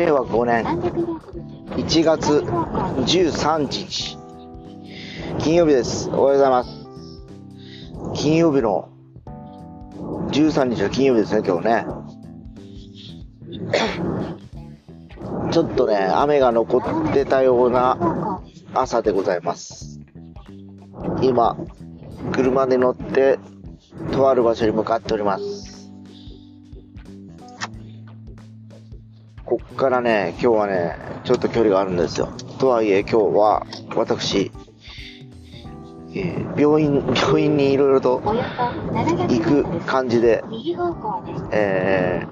令和5年1月13日。金曜日です。おはようございます。金曜日の13日の金曜日ですね今日ね。ちょっとね雨が残ってたような朝でございます。今車で乗ってとある場所に向かっております。こっからね、今日はね、ちょっと距離があるんですよ。とはいえ今日は私、えー病院、病院にいろいろと行く感じで、え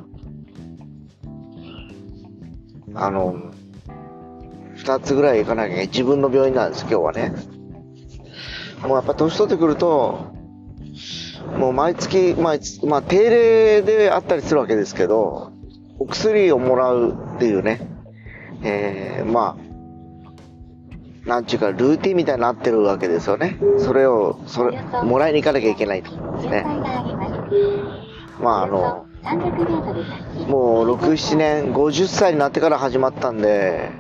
ー、あの、二つぐらい行かなきゃいけない。自分の病院なんです、今日はね。もうやっぱ年取ってくると、もう毎月、毎月、まあ定例であったりするわけですけど、お薬をもらうっていうね、えー、まあ、なんちゅうか、ルーティンみたいになってるわけですよね。それを、それ、もらいに行かなきゃいけないと。ね。まああの、もう6、7年、50歳になってから始まったんで、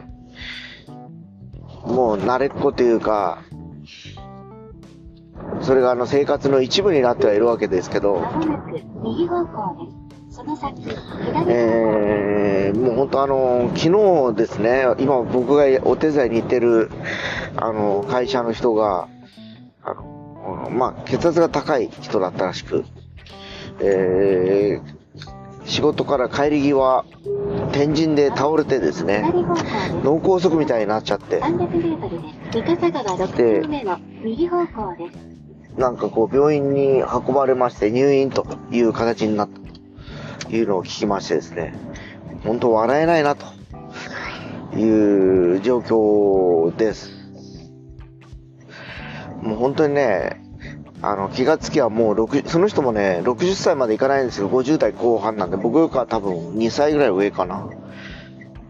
もう慣れっこというか、それがあの生活の一部になってはいるわけですけど、えー、もう本当あの、昨日ですね、今僕がお手伝いに行ってる、あの、会社の人が、あの、まあ、血圧が高い人だったらしく、えー、仕事から帰り際、天神で倒れてですね、脳梗塞みたいになっちゃって、なんかこう病院に運ばれまして入院という形になった。というのを聞きましてですね、本当笑えないなという状況です。もう本当にね、あの気がつきはもう6、その人もね、60歳までいかないんですけど、50代後半なんで、僕よりかは多分2歳ぐらい上かな。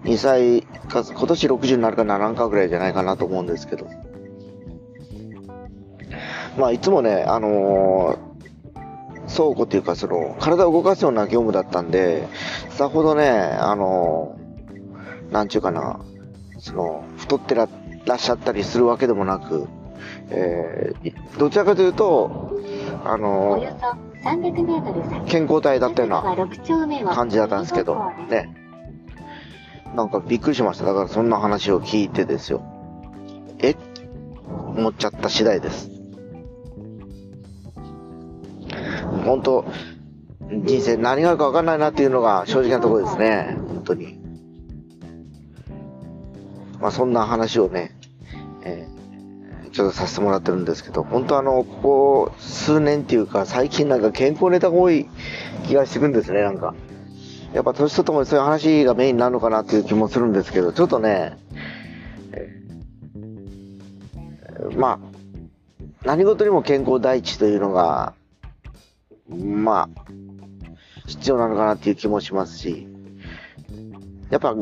2歳か、今年60になるかならんかぐらいじゃないかなと思うんですけど。まあ、いつもね、あのー倉庫っていうか、その、体を動かすような業務だったんで、さほどね、あのなんちゅうかな、その、太ってらっしゃったりするわけでもなく、えーどちらかというと、あの健康体だったような感じだったんですけど、ね。なんかびっくりしました。だからそんな話を聞いてですよ。え？思っちゃった次第です。本当人生何があるか分かんないなっていうのが正直なところですね。本当に。まあそんな話をね、えーちょっとさせてもらってるんですけど、本当あの、ここ数年っていうか最近なんか健康ネタが多い気がしてくるんですね、なんか。やっぱ年とともにそういう話がメインになるのかなっていう気もするんですけど、ちょっとね、えーまあ、何事にも健康第一というのが、まあ、必要なのかなっていう気もしますし、やっぱ、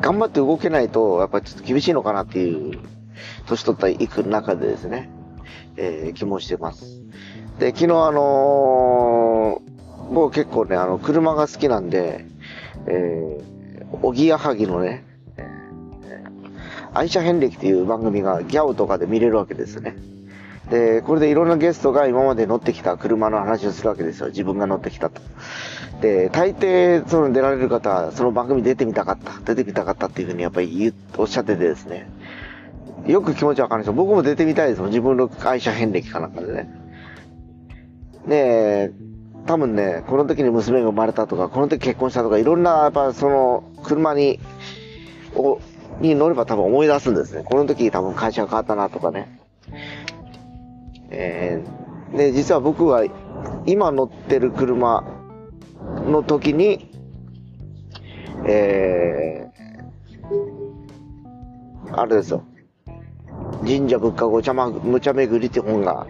頑張って動けないと、やっぱちょっと厳しいのかなっていう、年取ったいく中でですね、えー気もしてます。で、昨日あのー僕結構ね、あの、車が好きなんで、えー、おぎやはぎのね、愛車遍歴っていう番組がギャオとかで見れるわけですね。で、これでいろんなゲストが今まで乗ってきた車の話をするわけですよ。自分が乗ってきたと。で、大抵、その出られる方は、その番組出てみたかった、出てみたかったっていうふうにやっぱり言う、おっしゃっててですね。よく気持ちわかるんですよ。僕も出てみたいですもん。自分の愛車遍歴かなんかでね。で、多分ね、この時に娘が生まれたとか、この時結婚したとか、いろんな、やっぱその、車に、を、に乗れば多分思い出すんですね。この時多分会社が変わったなとかね。えー、で、実は僕は今乗ってる車の時に、えー、あれですよ。神社仏閣お茶ま、無茶巡りって本が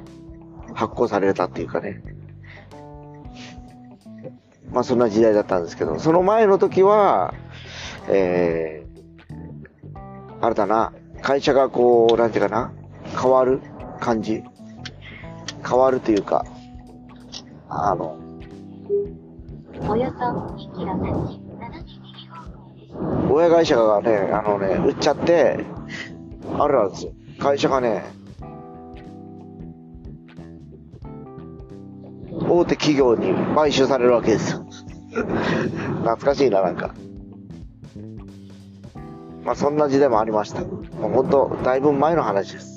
発行されたっていうかね。まあそんな時代だったんですけど、その前の時は、えー、あれだな、会社がこう、なんていうかな、変わる感じ。変わるというか、あの、およそ2キロ先、斜め右方向です。親会社がね、あのね、売っちゃって、あるんですよ。会社がね、大手企業に買収されるわけですよ。懐かしいな、なんか。まあそんな時代もありました。まあ、本当だいぶ前の話です。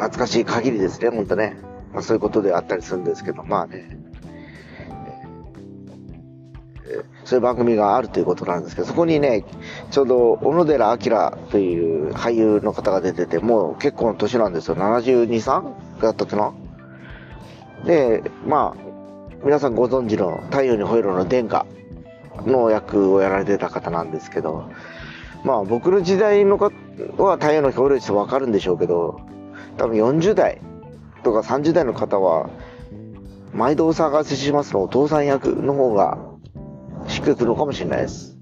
懐かしい限りですね、本当ね。まあそういうことであったりするんですけど、まあね。そういう番組があるということなんですけど、そこにね、ちょうど小野寺明という俳優の方が出てて、もう結構の年なんですよ。72、3だったっけな。で、まあ、皆さんご存知の太陽に吠えろの殿下の役をやられてた方なんですけど、まあ僕の時代の方は太陽の吠えろってわかるんでしょうけど、多分40代とか30代の方は、毎度お探せしますのお父さん役の方がしっくりくるのかもしれないです。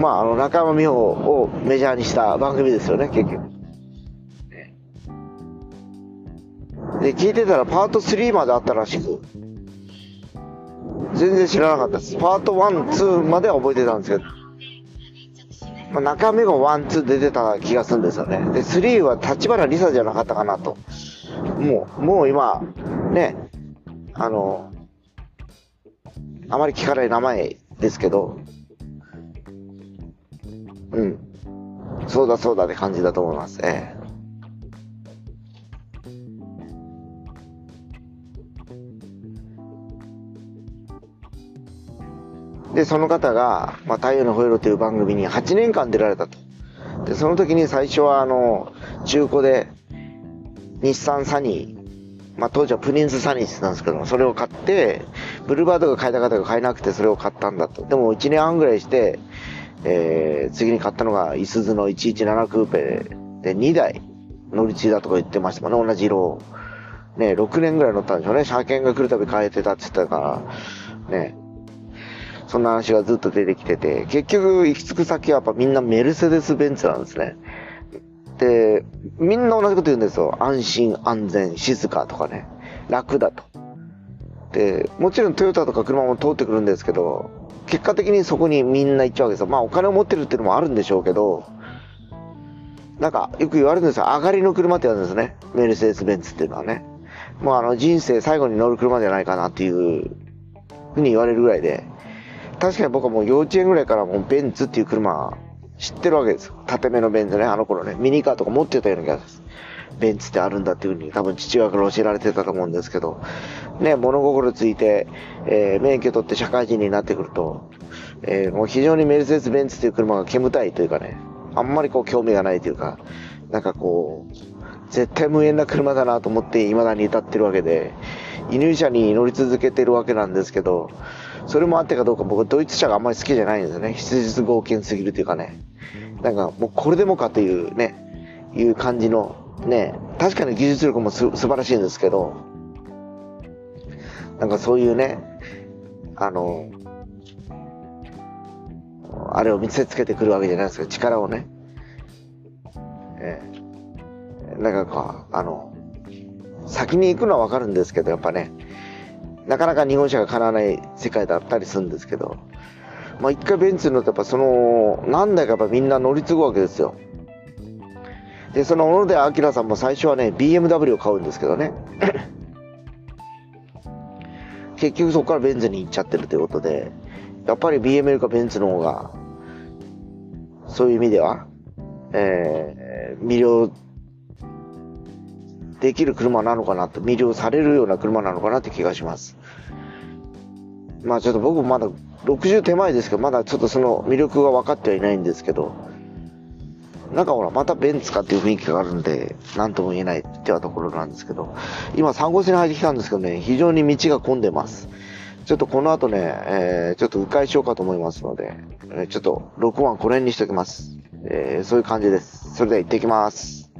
まあ、あの、中山美穂をメジャーにした番組ですよね、結局。で、聞いてたらパート3まであったらしく、全然知らなかったです。パート1、2までは覚えてたんですけど、まあ、中身が1、2出てた気がするんですよね。で、スリーは立花梨沙じゃなかったかなと。もう、もう今、ね、あの、あまり聞かない名前ですけど、うん。そうだそうだって感じだと思います。ええ。で、その方が、まあ、太陽の吠えろという番組に8年間出られたと。で、その時に最初はあの、中古で、日産サニー、まあ、当時はプリンスサニーって言ったんですけども、それを買って、ブルーバードが買いた方が買えなくてそれを買ったんだと。でも1年半ぐらいして、えー、次に買ったのが、いすゞの117クーペで2台乗り継いだとか言ってましたもんね、同じ色を。ね、6年ぐらい乗ったんでしょうね。車検が来るたび変えてたって言ってたから、ね。そんな話がずっと出てきてて、結局行き着く先はやっぱみんなメルセデス・ベンツなんですね。で、みんな同じこと言うんですよ。安心、安全、静かとかね。楽だと。で、もちろんトヨタとか車も通ってくるんですけど、結果的にそこにみんな行っちゃうわけですよ。まあお金を持ってるっていうのもあるんでしょうけど、なんかよく言われるんですよ。上がりの車って言うんですね。メルセデス・ベンツっていうのはね。もうあの人生最後に乗る車じゃないかなっていうふうに言われるぐらいで、確かに僕はもう幼稚園ぐらいからもうベンツっていう車知ってるわけですよ。縦目のベンツね、あの頃ね、ミニカーとか持ってたような気がします。ベンツってあるんだっていうふうに多分父親から教えられてたと思うんですけど、ね、物心ついて、えー、免許取って社会人になってくると、えー、もう非常にメルセデス・ベンツという車が煙たいというかね、あんまりこう興味がないというか、なんかこう、絶対無縁な車だなと思って未だに至ってるわけで、移入車に乗り続けてるわけなんですけど、それもあってかどうか僕ドイツ車があんまり好きじゃないんですよね。質実合憲すぎるというかね。なんかもうこれでもかというね、いう感じのね、確かに技術力もす素晴らしいんですけど、なんかそういうね、あの、あれを見せつけてくるわけじゃないですか、力をね。え、なんかか、あの、先に行くのはわかるんですけど、やっぱね、なかなか日本車がかなわない世界だったりするんですけど、まあ一回ベンツに乗ってやっぱその、何台かやっぱみんな乗り継ぐわけですよ。で、その小野寺明さんも最初はね、BMW を買うんですけどね。結局そこからベンツに行っちゃってるということで、やっぱり BMW かベンツの方が、そういう意味では、えー、魅了できる車なのかなと、魅了されるような車なのかなって気がします。まあちょっと僕もまだ60手前ですけど、まだちょっとその魅力が分かってはいないんですけど、なんかほら、またベンツかっていう雰囲気があるんで、なんとも言えないってはところなんですけど、今3号線に入ってきたんですけどね、非常に道が混んでます。ちょっとこの後ね、えー、ちょっと迂回しようかと思いますので、えー、ちょっと6番この辺にしておきます。えー、そういう感じです。それでは行ってきます。